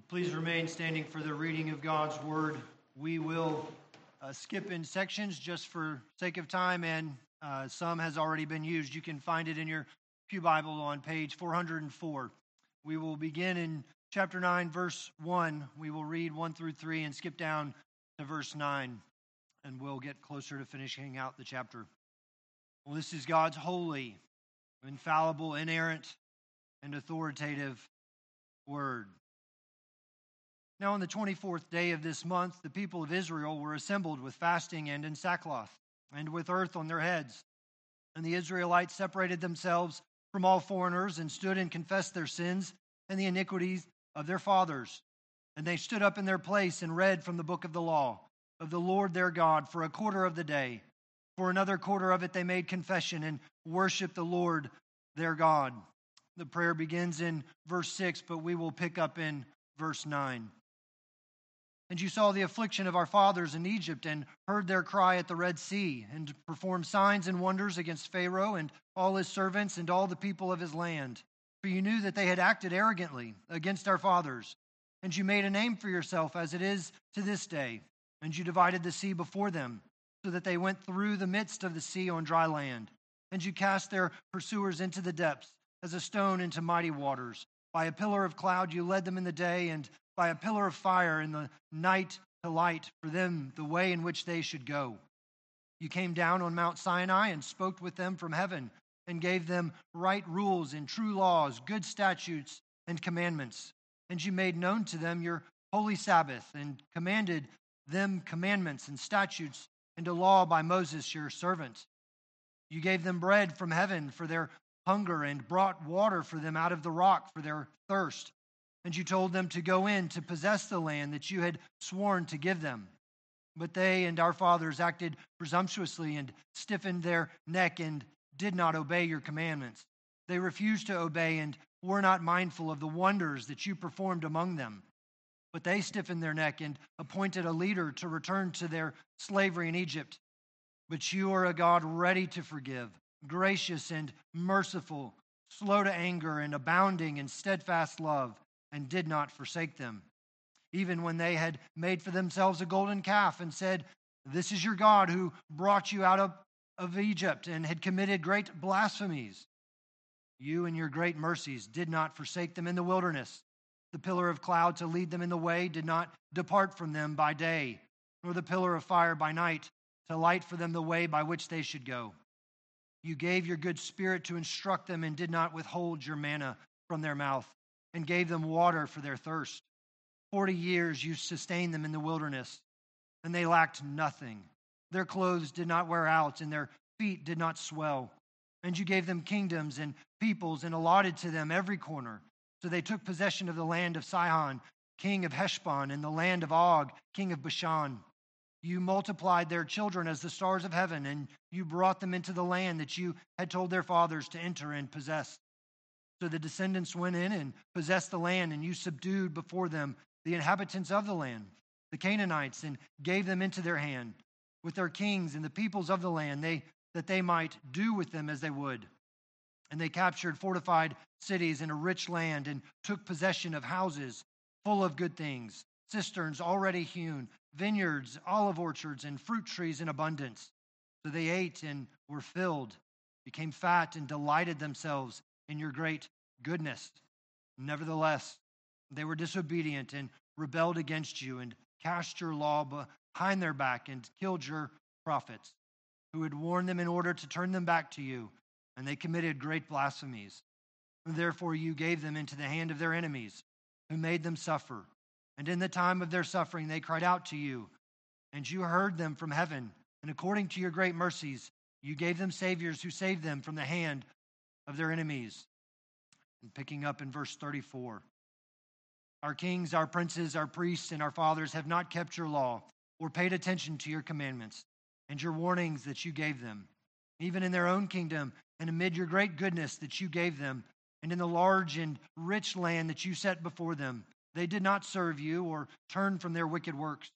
Well, please remain standing for the reading of God's word. We will uh, skip in sections just for sake of time, and uh, some has already been used. You can find it in your Pew Bible on page 404. We will begin in chapter 9, verse 1. We will read 1 through 3 and skip down to verse 9, and we'll get closer to finishing out the chapter. Well, this is God's holy, infallible, inerrant, and authoritative word. Now, on the 24th day of this month, the people of Israel were assembled with fasting and in sackcloth, and with earth on their heads. And the Israelites separated themselves from all foreigners, and stood and confessed their sins and the iniquities of their fathers. And they stood up in their place and read from the book of the law of the Lord their God for a quarter of the day. For another quarter of it, they made confession and worshiped the Lord their God. The prayer begins in verse 6, but we will pick up in verse 9. And you saw the affliction of our fathers in Egypt, and heard their cry at the Red Sea, and performed signs and wonders against Pharaoh and all his servants and all the people of his land. For you knew that they had acted arrogantly against our fathers. And you made a name for yourself, as it is to this day. And you divided the sea before them, so that they went through the midst of the sea on dry land. And you cast their pursuers into the depths, as a stone into mighty waters. By a pillar of cloud you led them in the day, and by a pillar of fire in the night to light for them the way in which they should go. You came down on Mount Sinai and spoke with them from heaven and gave them right rules and true laws, good statutes and commandments. And you made known to them your holy Sabbath and commanded them commandments and statutes and a law by Moses your servant. You gave them bread from heaven for their hunger and brought water for them out of the rock for their thirst and you told them to go in to possess the land that you had sworn to give them. But they and our fathers acted presumptuously and stiffened their neck and did not obey your commandments. They refused to obey and were not mindful of the wonders that you performed among them. But they stiffened their neck and appointed a leader to return to their slavery in Egypt. But you are a God ready to forgive, gracious and merciful, slow to anger, and abounding in steadfast love and did not forsake them. Even when they had made for themselves a golden calf and said, This is your God who brought you out of, of Egypt and had committed great blasphemies. You and your great mercies did not forsake them in the wilderness. The pillar of cloud to lead them in the way did not depart from them by day, nor the pillar of fire by night to light for them the way by which they should go. You gave your good spirit to instruct them and did not withhold your manna from their mouth and gave them water for their thirst. Forty years you sustained them in the wilderness, and they lacked nothing. Their clothes did not wear out, and their feet did not swell. And you gave them kingdoms and peoples, and allotted to them every corner. So they took possession of the land of Sihon, king of Heshbon, and the land of Og, king of Bashan. You multiplied their children as the stars of heaven, and you brought them into the land that you had told their fathers to enter and possess. So the descendants went in and possessed the land, and you subdued before them the inhabitants of the land, the Canaanites, and gave them into their hand with their kings and the peoples of the land, they, that they might do with them as they would. And they captured fortified cities and a rich land, and took possession of houses full of good things, cisterns already hewn, vineyards, olive orchards, and fruit trees in abundance. So they ate and were filled, became fat, and delighted themselves in your great goodness. Nevertheless, they were disobedient and rebelled against you and cast your law behind their back and killed your prophets, who had warned them in order to turn them back to you, and they committed great blasphemies. Therefore, you gave them into the hand of their enemies, who made them suffer. And in the time of their suffering, they cried out to you, and you heard them from heaven. And according to your great mercies, you gave them saviors who saved them from the hand of their enemies. And picking up in verse 34 Our kings, our princes, our priests, and our fathers have not kept your law or paid attention to your commandments and your warnings that you gave them, even in their own kingdom and amid your great goodness that you gave them, and in the large and rich land that you set before them. They did not serve you or turn from their wicked works.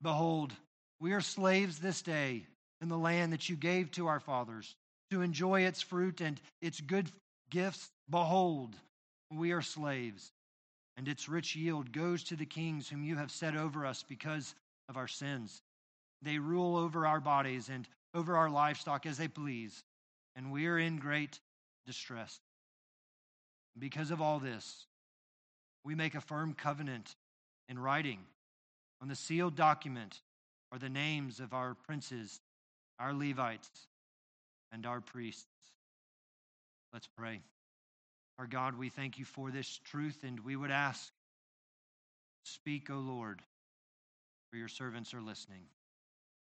Behold, we are slaves this day in the land that you gave to our fathers to enjoy its fruit and its good gifts. Behold, we are slaves. and its rich yield goes to the kings whom you have set over us because of our sins. They rule over our bodies and over our livestock as they please, and we are in great distress. Because of all this, we make a firm covenant in writing. On the sealed document are the names of our princes, our Levites, and our priests. Let's pray. Our God, we thank you for this truth, and we would ask, Speak, O Lord, for your servants are listening.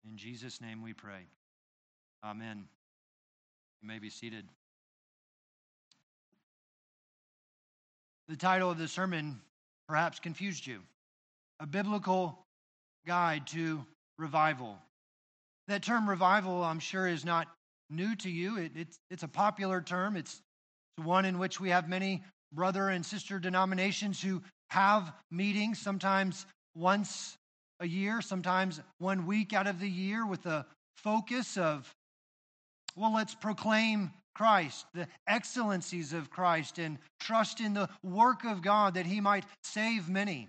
In Jesus' name we pray. Amen. You may be seated. The title of the sermon perhaps confused you A Biblical Guide to Revival. That term revival, I'm sure, is not new to you. It, it's, it's a popular term. It's, it's one in which we have many brother and sister denominations who have meetings, sometimes once a year, sometimes one week out of the year, with a focus of, well, let's proclaim Christ, the excellencies of Christ, and trust in the work of God that He might save many.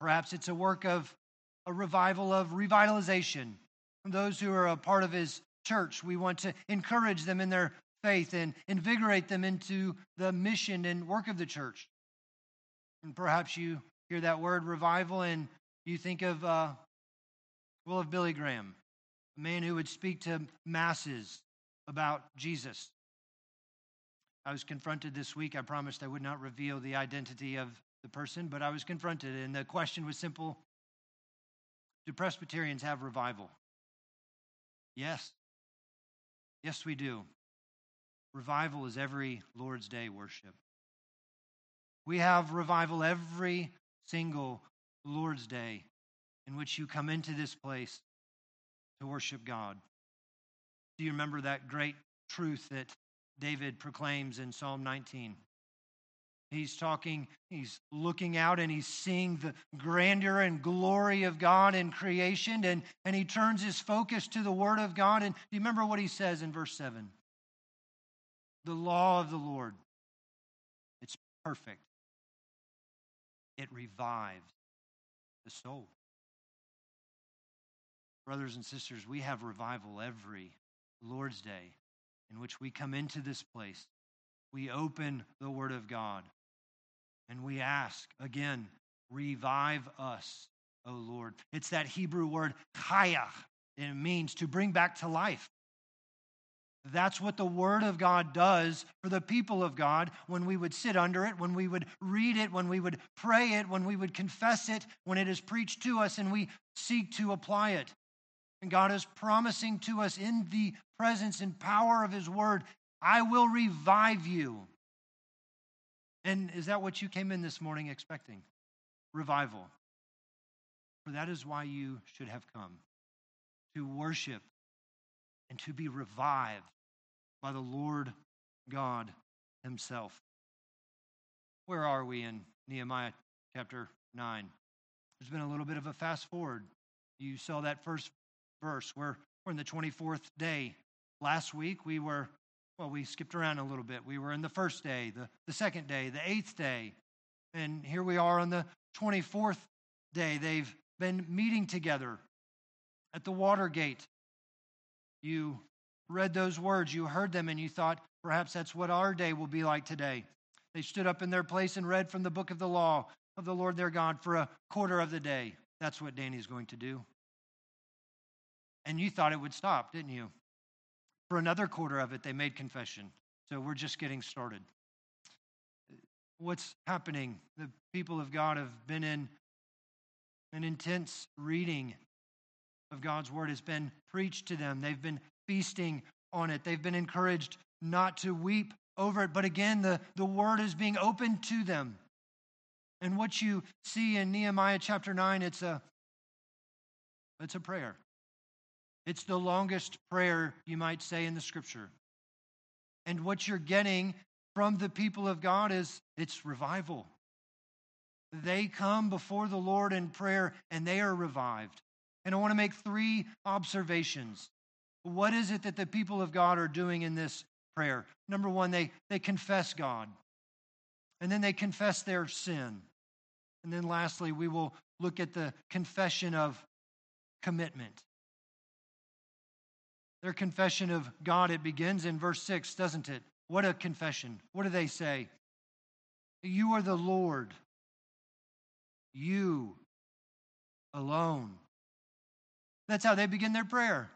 Perhaps it's a work of a revival of revitalization. Those who are a part of His church, we want to encourage them in their faith and invigorate them into the mission and work of the church. And perhaps you hear that word revival and you think of, uh, well, of Billy Graham, a man who would speak to masses about Jesus. I was confronted this week. I promised I would not reveal the identity of the person, but I was confronted, and the question was simple Do Presbyterians have revival? Yes. Yes, we do. Revival is every Lord's Day worship. We have revival every single Lord's Day in which you come into this place to worship God. Do you remember that great truth that David proclaims in Psalm 19? He's talking, he's looking out and he's seeing the grandeur and glory of God in creation, and, and he turns his focus to the Word of God. And do you remember what he says in verse 7? The law of the Lord, it's perfect, it revives the soul. Brothers and sisters, we have revival every Lord's Day in which we come into this place. We open the Word of God and we ask again, revive us, O Lord. It's that Hebrew word and it means to bring back to life. That's what the Word of God does for the people of God when we would sit under it, when we would read it, when we would pray it, when we would confess it, when it is preached to us and we seek to apply it. And God is promising to us in the presence and power of His Word, I will revive you. And is that what you came in this morning expecting? Revival. For that is why you should have come to worship and to be revived by the Lord God Himself. Where are we in Nehemiah chapter 9? There's been a little bit of a fast forward. You saw that first verse. We're, we're in the 24th day. Last week we were, well, we skipped around a little bit. We were in the first day, the, the second day, the eighth day. And here we are on the 24th day. They've been meeting together at the Watergate. You read those words, you heard them, and you thought, perhaps that's what our day will be like today. They stood up in their place and read from the book of the law of the Lord their God for a quarter of the day. That's what Danny's going to do. And you thought it would stop, didn't you? For another quarter of it, they made confession. So we're just getting started. What's happening? The people of God have been in an intense reading of God's word has been preached to them. They've been feasting on it. They've been encouraged not to weep over it. But again, the, the word is being opened to them. And what you see in Nehemiah chapter 9, it's a, it's a prayer. It's the longest prayer, you might say, in the scripture. And what you're getting from the people of God is it's revival. They come before the Lord in prayer and they are revived. And I want to make three observations. What is it that the people of God are doing in this prayer? Number one, they, they confess God. And then they confess their sin. And then lastly, we will look at the confession of commitment. Their confession of God, it begins in verse 6, doesn't it? What a confession. What do they say? You are the Lord. You alone. That's how they begin their prayer.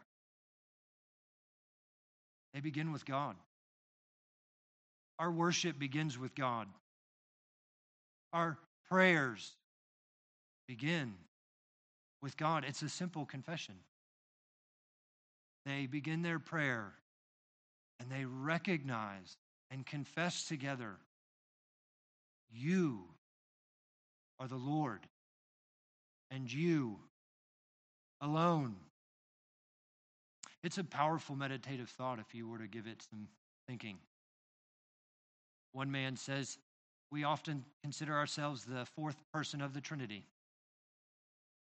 They begin with God. Our worship begins with God. Our prayers begin with God. It's a simple confession. They begin their prayer and they recognize and confess together you are the Lord and you alone. It's a powerful meditative thought if you were to give it some thinking. One man says, We often consider ourselves the fourth person of the Trinity.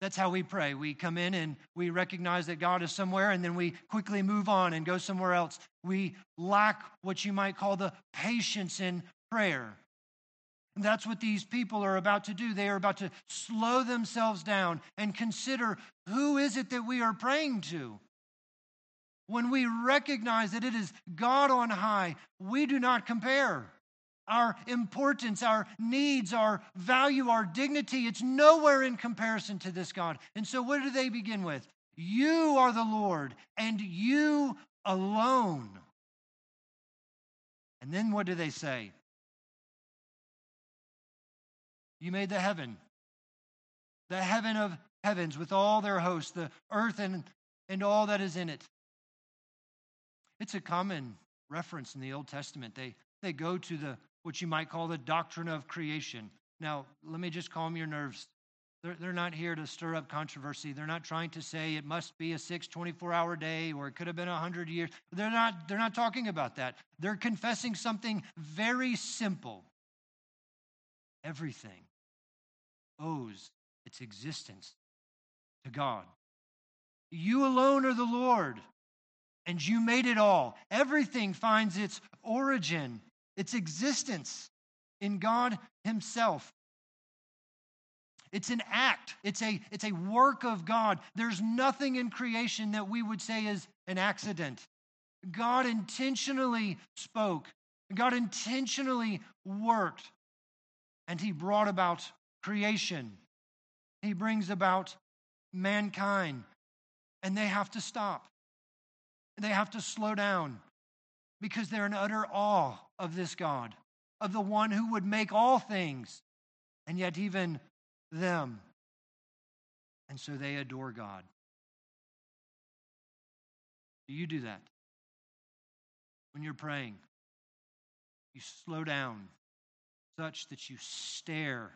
That's how we pray. We come in and we recognize that God is somewhere, and then we quickly move on and go somewhere else. We lack what you might call the patience in prayer. And that's what these people are about to do. They are about to slow themselves down and consider who is it that we are praying to? When we recognize that it is God on high, we do not compare our importance, our needs, our value, our dignity. It's nowhere in comparison to this God. And so, what do they begin with? You are the Lord, and you alone. And then what do they say? You made the heaven, the heaven of heavens with all their hosts, the earth and, and all that is in it. It's a common reference in the Old Testament. They, they go to the what you might call the doctrine of creation. Now, let me just calm your nerves. They're, they're not here to stir up controversy. They're not trying to say it must be a six, 24 hour day or it could have been 100 years. They're not, they're not talking about that. They're confessing something very simple. Everything owes its existence to God. You alone are the Lord, and you made it all. Everything finds its origin, its existence in God Himself. It's an act. It's a, it's a work of God. There's nothing in creation that we would say is an accident. God intentionally spoke, God intentionally worked, and He brought about creation. He brings about mankind, and they have to stop. They have to slow down because they're in utter awe of this God, of the one who would make all things, and yet even them. And so they adore God. Do you do that? When you're praying, you slow down such that you stare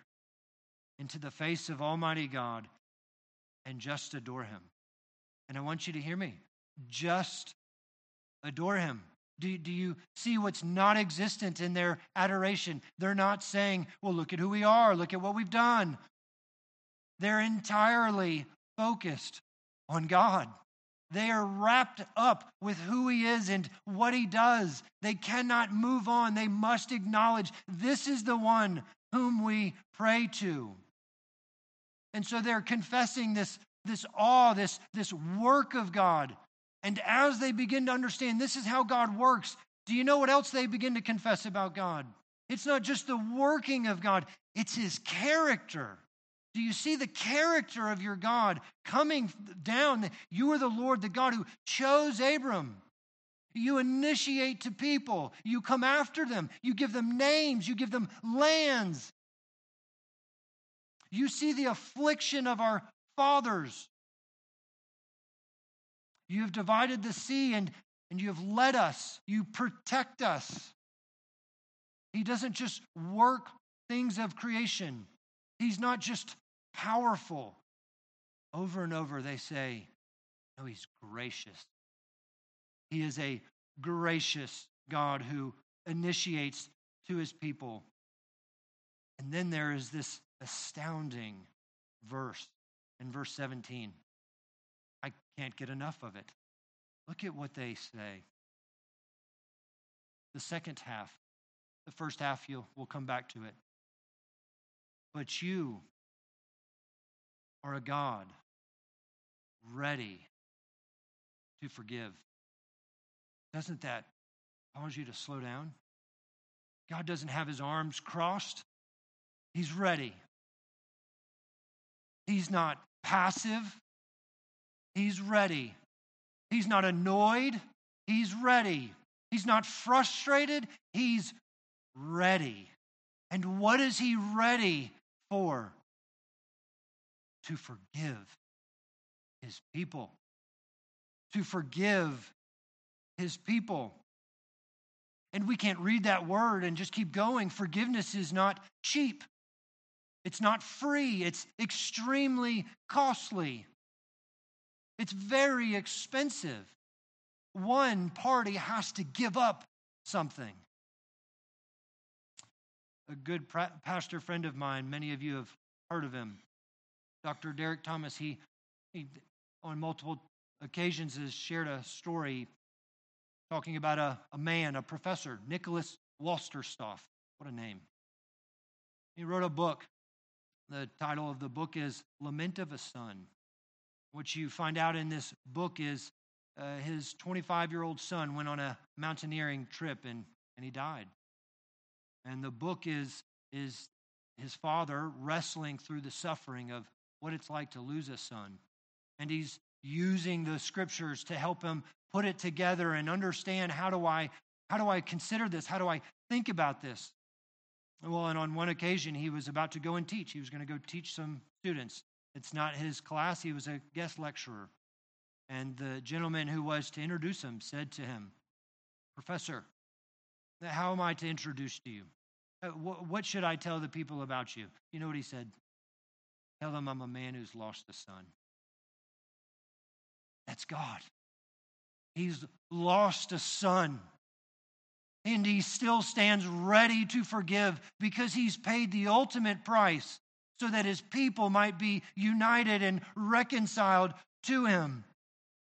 into the face of Almighty God and just adore Him. And I want you to hear me. Just adore Him. Do, do you see what's not existent in their adoration? They're not saying, well, look at who we are, look at what we've done. They're entirely focused on God. They are wrapped up with who He is and what He does. They cannot move on. They must acknowledge this is the one whom we pray to. And so they're confessing this, this awe, this, this work of God. And as they begin to understand this is how God works, do you know what else they begin to confess about God? It's not just the working of God, it's his character. Do you see the character of your God coming down? You are the Lord, the God who chose Abram. You initiate to people, you come after them, you give them names, you give them lands, you see the affliction of our fathers. You have divided the sea and, and you have led us. You protect us. He doesn't just work things of creation, He's not just powerful. Over and over, they say, No, He's gracious. He is a gracious God who initiates to His people. And then there is this astounding verse in verse 17. Can't get enough of it. Look at what they say. The second half The first half, you'll, we'll come back to it. But you are a God ready to forgive. Doesn't that cause you to slow down? God doesn't have his arms crossed, he's ready. He's not passive, he's ready. He's not annoyed, he's ready. He's not frustrated, he's ready. And what is he ready for? To forgive his people. To forgive his people. And we can't read that word and just keep going. Forgiveness is not cheap, it's not free, it's extremely costly, it's very expensive. One party has to give up something. A good pastor friend of mine, many of you have heard of him, Dr. Derek Thomas, he, he on multiple occasions has shared a story talking about a, a man, a professor, Nicholas Wolterstorff. What a name. He wrote a book. The title of the book is Lament of a Son. What you find out in this book is uh, his 25 year old son went on a mountaineering trip and, and he died. And the book is, is his father wrestling through the suffering of what it's like to lose a son. And he's using the scriptures to help him put it together and understand how do I how do I consider this? How do I think about this? Well, and on one occasion he was about to go and teach. He was going to go teach some students. It's not his class, he was a guest lecturer. And the gentleman who was to introduce him said to him, Professor, how am I to introduce to you? Uh, what should I tell the people about you? You know what he said? Tell them I'm a man who's lost a son. That's God. He's lost a son. And he still stands ready to forgive because he's paid the ultimate price so that his people might be united and reconciled to him.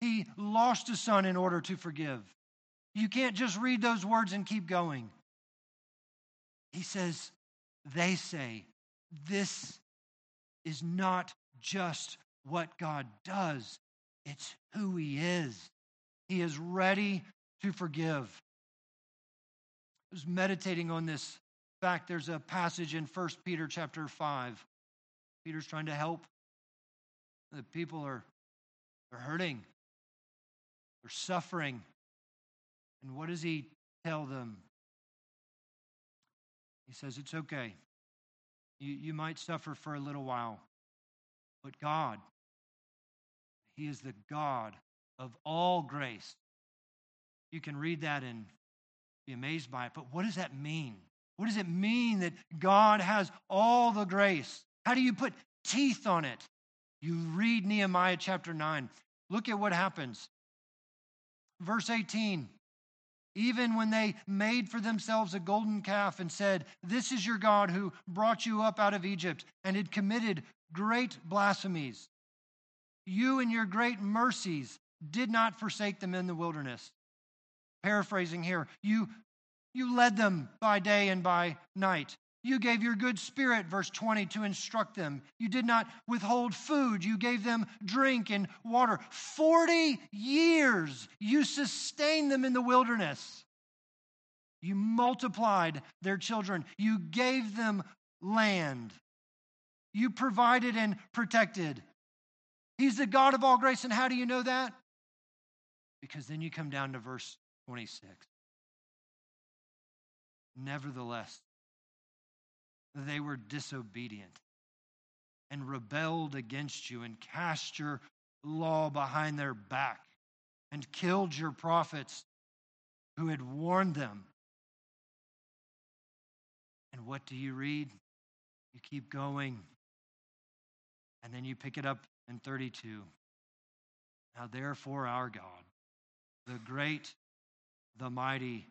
He lost a son in order to forgive. You can't just read those words and keep going. He says, they say, this is not just what God does, it's who He is. He is ready to forgive. I was meditating on this fact. There's a passage in 1 Peter chapter 5. Peter's trying to help. The people are, are hurting, they're suffering. And what does he tell them? He says, It's okay. You, you might suffer for a little while, but God, He is the God of all grace. You can read that and be amazed by it. But what does that mean? What does it mean that God has all the grace? How do you put teeth on it? You read Nehemiah chapter 9. Look at what happens. Verse 18 even when they made for themselves a golden calf and said, This is your God who brought you up out of Egypt, and had committed great blasphemies. You and your great mercies did not forsake them in the wilderness. Paraphrasing here, you, you led them by day and by night. You gave your good spirit, verse 20, to instruct them. You did not withhold food. You gave them drink and water. 40 years you sustained them in the wilderness. You multiplied their children. You gave them land. You provided and protected. He's the God of all grace. And how do you know that? Because then you come down to verse 26. Nevertheless, they were disobedient and rebelled against you and cast your law behind their back and killed your prophets who had warned them. And what do you read? You keep going. And then you pick it up in 32. Now, therefore, our God, the great, the mighty,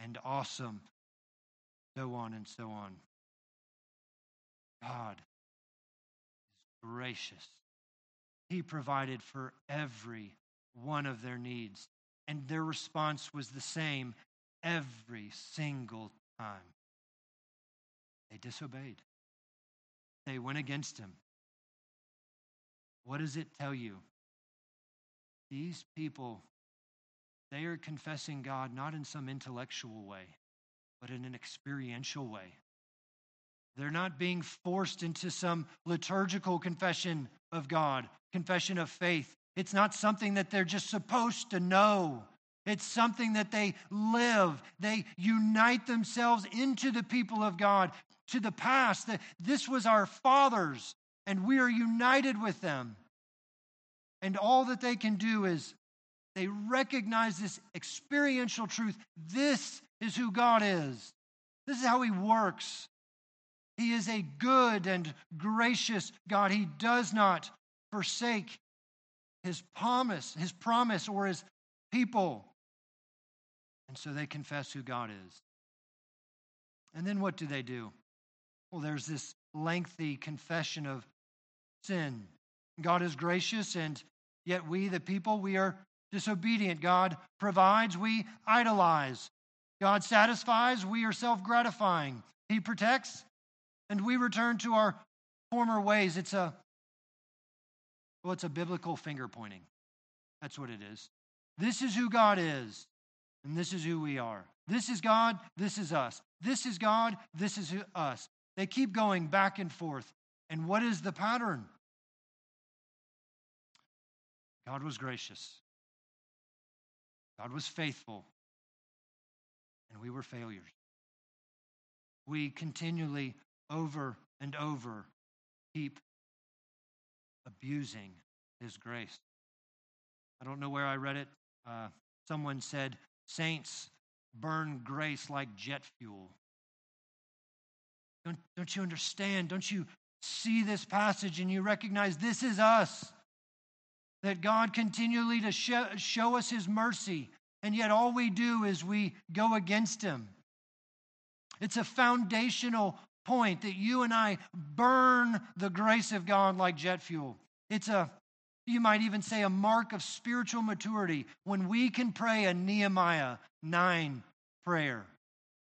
and awesome, so on and so on. God is gracious. He provided for every one of their needs, and their response was the same every single time. They disobeyed, they went against him. What does it tell you? These people, they are confessing God not in some intellectual way, but in an experiential way. They're not being forced into some liturgical confession of God, confession of faith. It's not something that they're just supposed to know. It's something that they live. They unite themselves into the people of God, to the past. That this was our fathers, and we are united with them. And all that they can do is they recognize this experiential truth. This is who God is. This is how He works. He is a good and gracious God. He does not forsake his promise, his promise or his people. And so they confess who God is. And then what do they do? Well, there's this lengthy confession of sin. God is gracious, and yet we, the people, we are disobedient. God provides, we idolize. God satisfies, we are self gratifying. He protects, and we return to our former ways. It's a well, it's a biblical finger pointing. That's what it is. This is who God is, and this is who we are. This is God, this is us. This is God, this is us. They keep going back and forth. And what is the pattern? God was gracious. God was faithful. And we were failures. We continually over and over keep abusing his grace. I don't know where I read it. Uh, someone said, Saints burn grace like jet fuel. Don't, don't you understand? Don't you see this passage and you recognize this is us? That God continually to show, show us his mercy, and yet all we do is we go against him. It's a foundational point that you and I burn the grace of God like jet fuel. It's a, you might even say, a mark of spiritual maturity when we can pray a Nehemiah 9 prayer.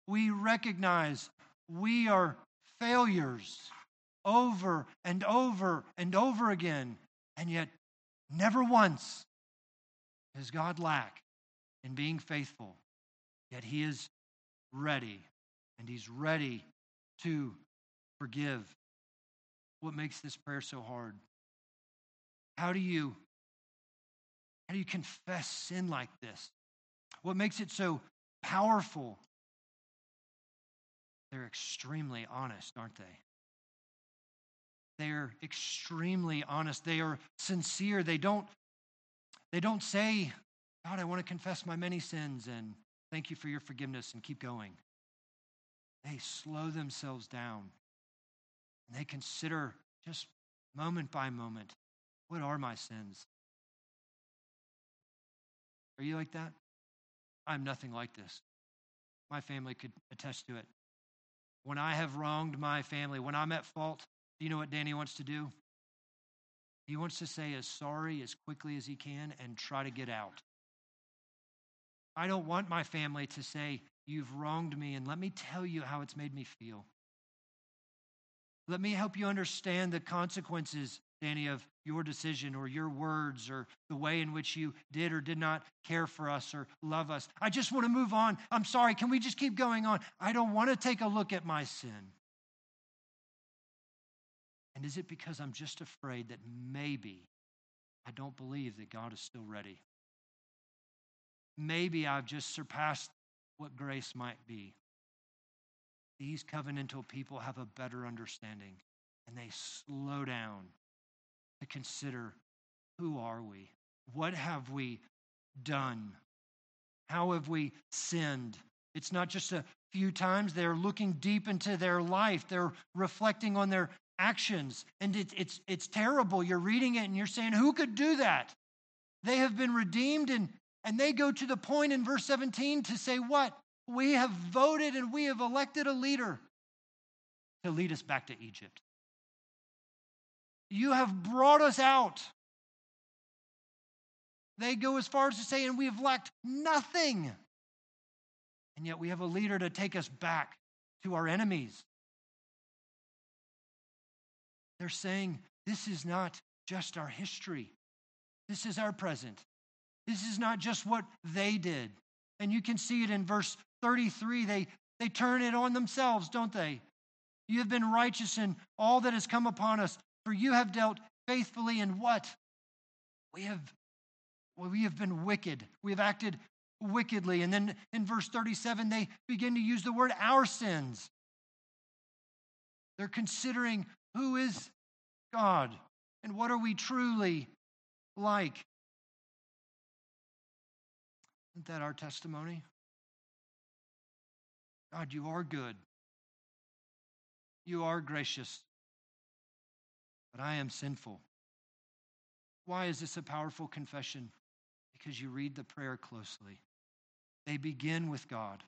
We recognize we are failures over and over and over again, and yet never once does God lack in being faithful. Yet He is ready, and He's ready to forgive. What makes this prayer so hard? How do you how do you confess sin like this? What makes it so powerful? They're extremely honest, aren't they? They're extremely honest. They are sincere. They don't they don't say, God, I want to confess my many sins and thank you for your forgiveness and keep going. They slow themselves down and they consider just moment by moment what are my sins? Are you like that? I'm nothing like this. My family could attest to it. When I have wronged my family, when I'm at fault, do you know what Danny wants to do? He wants to say as sorry as quickly as he can and try to get out. I don't want my family to say, You've wronged me, and let me tell you how it's made me feel. Let me help you understand the consequences, Danny, of your decision or your words or the way in which you did or did not care for us or love us. I just want to move on. I'm sorry. Can we just keep going on? I don't want to take a look at my sin. And is it because I'm just afraid that maybe I don't believe that God is still ready? Maybe I've just surpassed what grace might be. These covenantal people have a better understanding and they slow down to consider who are we? What have we done? How have we sinned? It's not just a few times. They're looking deep into their life. They're reflecting on their actions. And it's, it's, it's terrible. You're reading it and you're saying, who could do that? They have been redeemed and and they go to the point in verse 17 to say, What? We have voted and we have elected a leader to lead us back to Egypt. You have brought us out. They go as far as to say, and we have lacked nothing. And yet we have a leader to take us back to our enemies. They're saying this is not just our history, this is our present. This is not just what they did. And you can see it in verse 33. They, they turn it on themselves, don't they? You have been righteous in all that has come upon us, for you have dealt faithfully in what? We have, well, we have been wicked. We have acted wickedly. And then in verse 37, they begin to use the word our sins. They're considering who is God and what are we truly like. Isn't that our testimony? God, you are good. You are gracious. But I am sinful. Why is this a powerful confession? Because you read the prayer closely. They begin with God.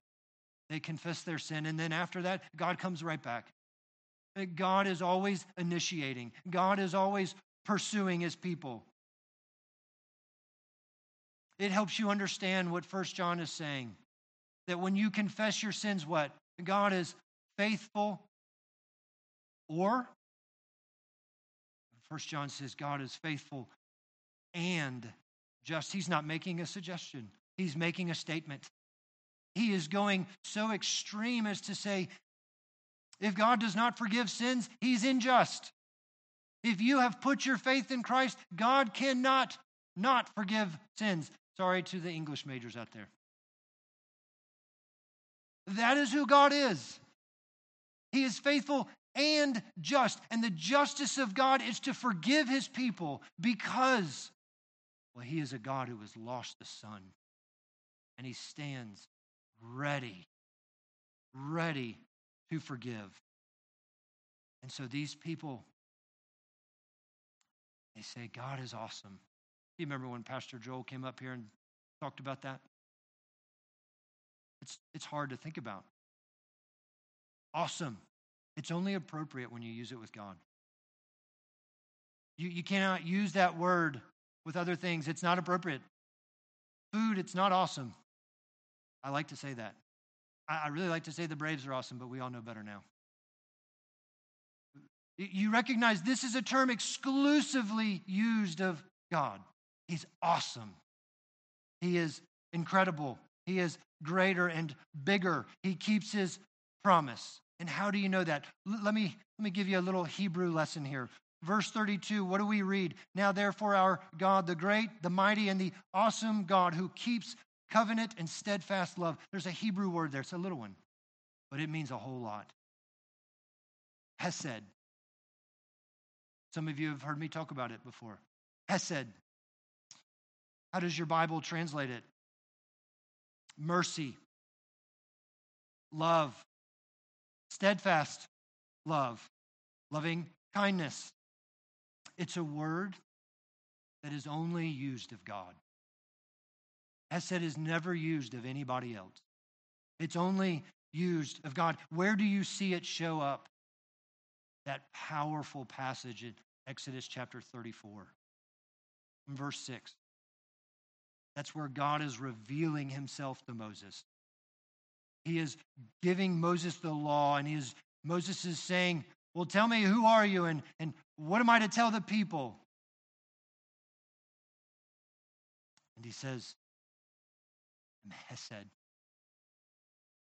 They confess their sin, and then after that, God comes right back. God is always initiating, God is always pursuing his people. It helps you understand what First John is saying. That when you confess your sins, what? God is faithful or First John says God is faithful and just. He's not making a suggestion. He's making a statement. He is going so extreme as to say, if God does not forgive sins, he's unjust. If you have put your faith in Christ, God cannot not forgive sins. Sorry to the English majors out there. That is who God is. He is faithful and just. And the justice of God is to forgive his people because, well, he is a God who has lost the Son. And he stands ready, ready to forgive. And so these people, they say, God is awesome. You remember when Pastor Joel came up here and talked about that? It's, it's hard to think about. Awesome. It's only appropriate when you use it with God. You, you cannot use that word with other things. It's not appropriate. Food, it's not awesome. I like to say that. I, I really like to say the Braves are awesome, but we all know better now. You recognize this is a term exclusively used of God. He's awesome. He is incredible. He is greater and bigger. He keeps his promise. And how do you know that? L- let me let me give you a little Hebrew lesson here. Verse 32, what do we read? Now therefore our God, the great, the mighty and the awesome God who keeps covenant and steadfast love. There's a Hebrew word there. It's a little one, but it means a whole lot. Hesed. Some of you have heard me talk about it before. Hesed. How does your Bible translate it? Mercy, love, steadfast love, loving kindness. It's a word that is only used of God. Hesed, is never used of anybody else. It's only used of God. Where do you see it show up? That powerful passage in Exodus chapter 34, verse 6. That's where God is revealing himself to Moses. He is giving Moses the law, and he is, Moses is saying, Well, tell me, who are you, and, and what am I to tell the people? And he says, I'm Hesed.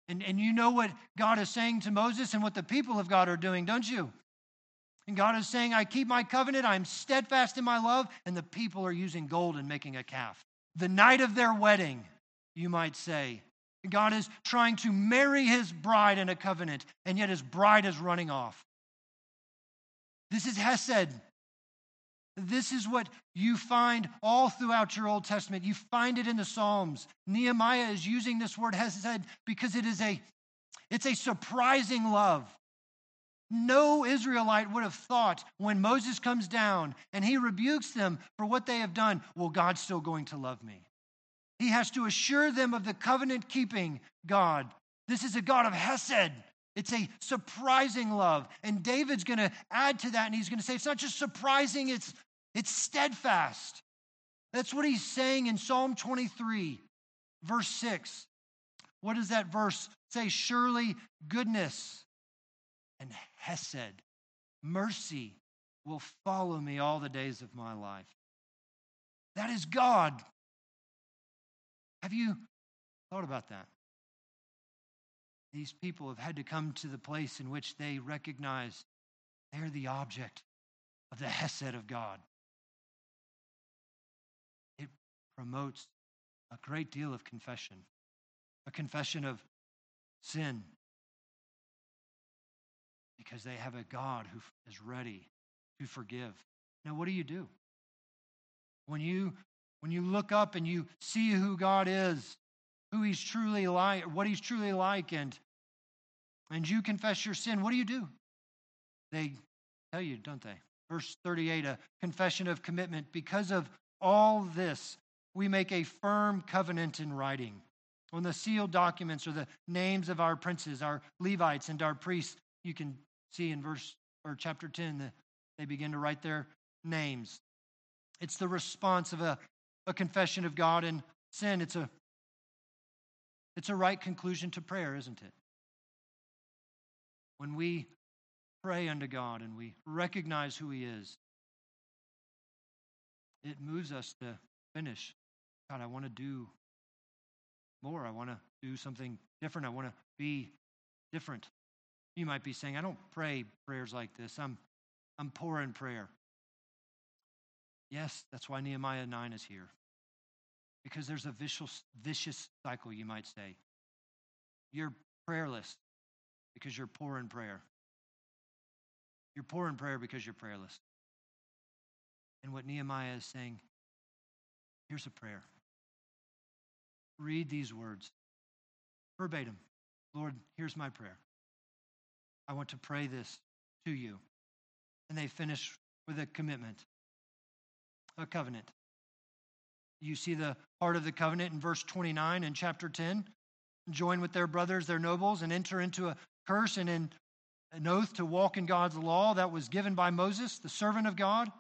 And, and you know what God is saying to Moses and what the people of God are doing, don't you? And God is saying, I keep my covenant, I'm steadfast in my love, and the people are using gold and making a calf the night of their wedding, you might say. God is trying to marry his bride in a covenant, and yet his bride is running off. This is Hesed. This is what you find all throughout your Old Testament. You find it in the Psalms. Nehemiah is using this word Hesed because it is a it's a surprising love. No Israelite would have thought when Moses comes down and he rebukes them for what they have done, well, God's still going to love me. He has to assure them of the covenant keeping God. This is a God of Hesed. It's a surprising love. And David's going to add to that and he's going to say it's not just surprising, it's, it's steadfast. That's what he's saying in Psalm 23, verse 6. What does that verse Say, surely goodness and hesed, mercy, will follow me all the days of my life. That is God. Have you thought about that? These people have had to come to the place in which they recognize they're the object of the Hesed of God. It promotes a great deal of confession, a confession of sin, because they have a God who is ready to forgive. Now, what do you do? When you when you look up and you see who God is, who he's truly like, what he's truly like, and and you confess your sin, what do you do? They tell you, don't they? Verse 38, a confession of commitment. Because of all this, we make a firm covenant in writing. On the sealed documents are the names of our princes, our Levites, and our priests. You can see in verse or chapter 10 that they begin to write their names. It's the response of a, a confession of God and sin. It's a it's a right conclusion to prayer, isn't it? When we pray unto God and we recognize who He is, it moves us to finish. God, I want to do more. I want to do something different. I want to be different. You might be saying, I don't pray prayers like this. I'm, I'm poor in prayer. Yes, that's why Nehemiah 9 is here. Because there's a vicious, vicious cycle, you might say. You're prayerless because you're poor in prayer. You're poor in prayer because you're prayerless. And what Nehemiah is saying here's a prayer. Read these words verbatim. Lord, here's my prayer. I want to pray this to you. And they finish with a commitment, a covenant. You see the heart of the covenant in verse 29 in chapter 10. Join with their brothers, their nobles, and enter into a curse and in an oath to walk in God's law that was given by Moses, the servant of God,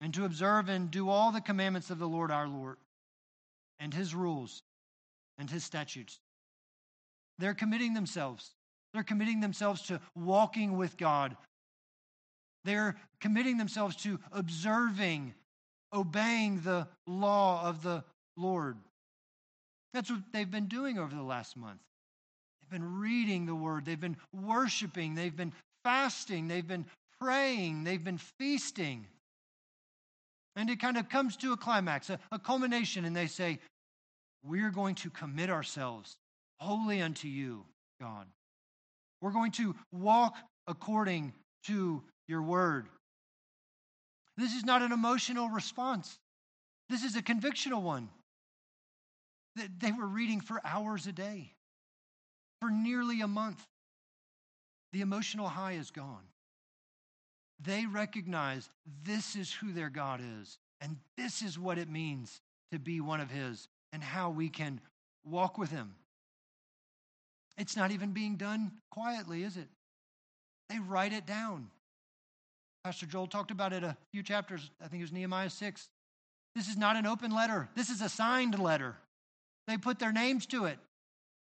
and to observe and do all the commandments of the Lord our Lord, and his rules and his statutes. They're committing themselves. They're committing themselves to walking with God. They're committing themselves to observing, obeying the law of the Lord. That's what they've been doing over the last month. They've been reading the word, they've been worshiping, they've been fasting, they've been praying, they've been feasting. And it kind of comes to a climax, a, a culmination, and they say, We're going to commit ourselves wholly unto you, God. We're going to walk according to your word. This is not an emotional response, this is a convictional one. They were reading for hours a day, for nearly a month. The emotional high is gone. They recognize this is who their God is, and this is what it means to be one of His, and how we can walk with Him. It's not even being done quietly, is it? They write it down. Pastor Joel talked about it a few chapters, I think it was Nehemiah 6. This is not an open letter, this is a signed letter. They put their names to it.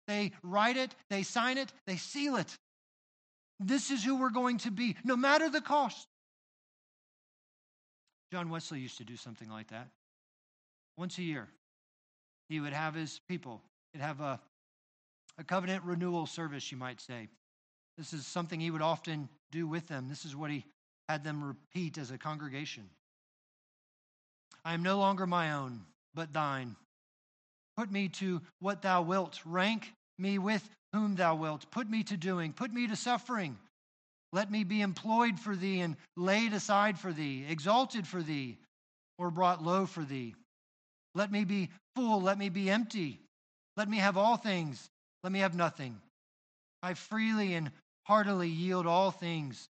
They write it, they sign it, they seal it. This is who we're going to be, no matter the cost. John Wesley used to do something like that. Once a year, he would have his people, he'd have a, a covenant renewal service, you might say. This is something he would often do with them. This is what he had them repeat as a congregation I am no longer my own, but thine. Put me to what thou wilt. Rank me with whom thou wilt. Put me to doing. Put me to suffering. Let me be employed for thee and laid aside for thee, exalted for thee, or brought low for thee. Let me be full. Let me be empty. Let me have all things. Let me have nothing. I freely and heartily yield all things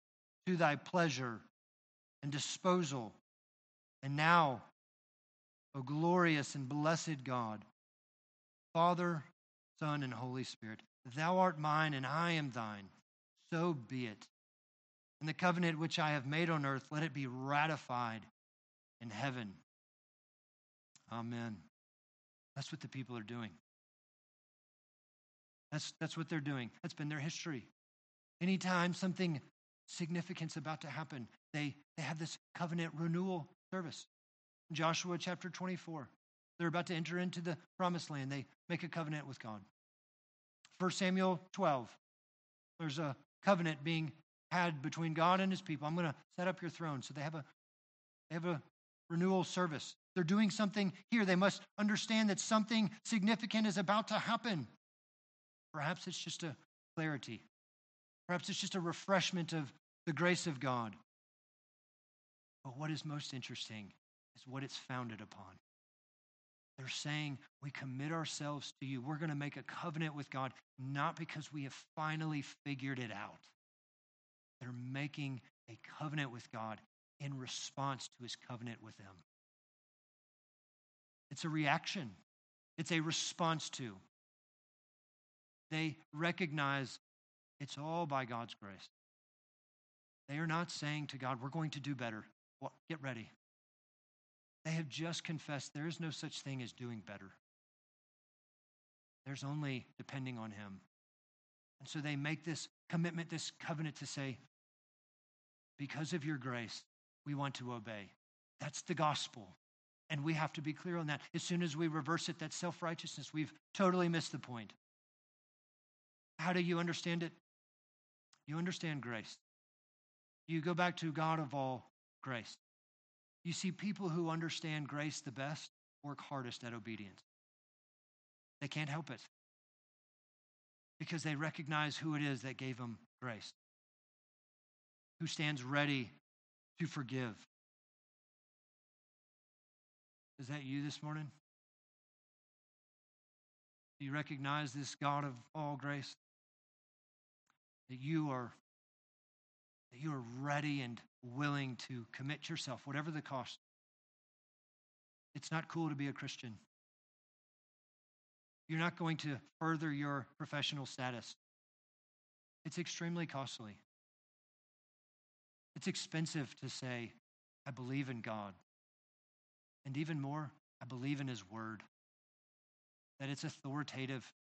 to thy pleasure and disposal. And now, O glorious and blessed God, Father, Son, and Holy Spirit, thou art mine and I am thine. So be it. And the covenant which I have made on earth, let it be ratified in heaven. Amen. That's what the people are doing. That's, that's what they're doing. That's been their history. Anytime something significant's about to happen, they, they have this covenant renewal service. Joshua chapter 24, they're about to enter into the promised land. They make a covenant with God. 1 Samuel 12, there's a covenant being had between God and his people. I'm going to set up your throne. So they have a they have a renewal service. They're doing something here. They must understand that something significant is about to happen. Perhaps it's just a clarity. Perhaps it's just a refreshment of the grace of God. But what is most interesting is what it's founded upon. They're saying, We commit ourselves to you. We're going to make a covenant with God, not because we have finally figured it out. They're making a covenant with God in response to his covenant with them. It's a reaction, it's a response to. They recognize it's all by God's grace. They are not saying to God, We're going to do better. Well, get ready. They have just confessed there is no such thing as doing better. There's only depending on Him. And so they make this commitment, this covenant to say, because of your grace, we want to obey. That's the gospel. And we have to be clear on that. As soon as we reverse it, that's self righteousness. We've totally missed the point. How do you understand it? You understand grace. You go back to God of all grace. You see, people who understand grace the best work hardest at obedience. They can't help it because they recognize who it is that gave them grace, who stands ready to forgive. Is that you this morning? Do you recognize this God of all grace? That you are that you are ready and willing to commit yourself, whatever the cost. It's not cool to be a Christian. You're not going to further your professional status. It's extremely costly. It's expensive to say, I believe in God. And even more, I believe in His Word. That it's authoritative,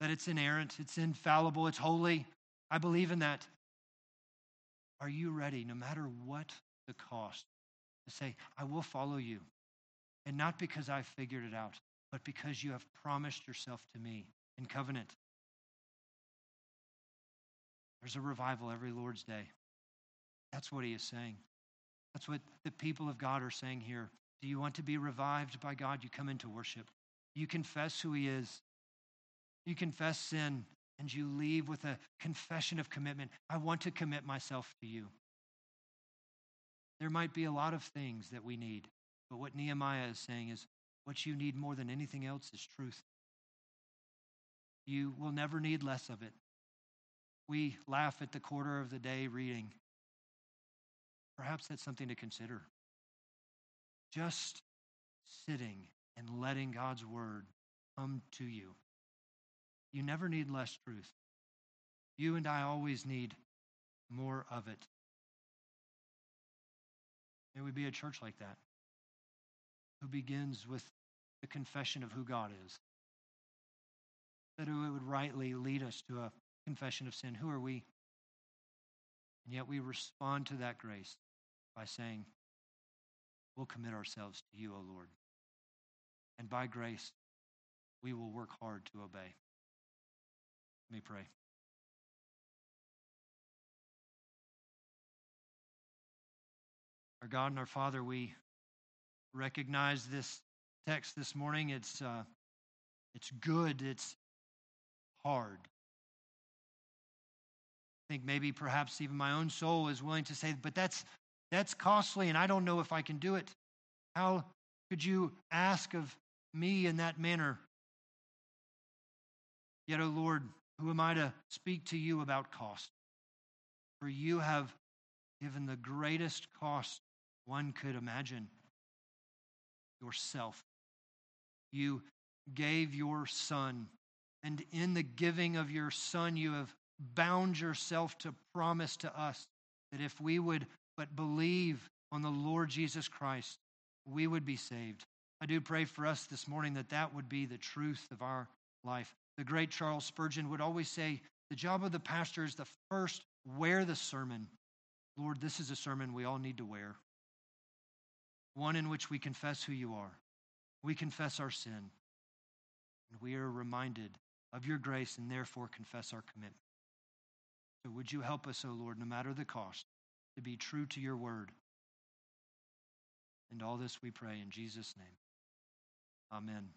that it's inerrant, it's infallible, it's holy. I believe in that. Are you ready, no matter what the cost, to say, I will follow you? And not because I've figured it out, but because you have promised yourself to me in covenant. There's a revival every Lord's Day. That's what he is saying. That's what the people of God are saying here. Do you want to be revived by God? You come into worship. You confess who he is. You confess sin and you leave with a confession of commitment. I want to commit myself to you. There might be a lot of things that we need, but what Nehemiah is saying is what you need more than anything else is truth. You will never need less of it. We laugh at the quarter of the day reading. Perhaps that's something to consider. Just sitting and letting God's word come to you. You never need less truth. You and I always need more of it. May we be a church like that, who begins with the confession of who God is. That it would rightly lead us to a confession of sin. Who are we? And yet we respond to that grace by saying, We'll commit ourselves to you, O Lord. And by grace, we will work hard to obey. Let me pray. Our God and our Father, we recognize this text this morning. It's, uh, it's good, it's hard. I think maybe perhaps even my own soul is willing to say, but that's, that's costly and I don't know if I can do it. How could you ask of me in that manner? Yet, O oh Lord, who am I to speak to you about cost? For you have given the greatest cost one could imagine yourself. You gave your son, and in the giving of your son, you have bound yourself to promise to us that if we would but believe on the Lord Jesus Christ, we would be saved. I do pray for us this morning that that would be the truth of our life The great Charles Spurgeon would always say, The job of the pastor is to first wear the sermon. Lord, this is a sermon we all need to wear. One in which we confess who you are, we confess our sin, and we are reminded of your grace and therefore confess our commitment. So would you help us, O Lord, no matter the cost, to be true to your word? And all this we pray in Jesus' name. Amen.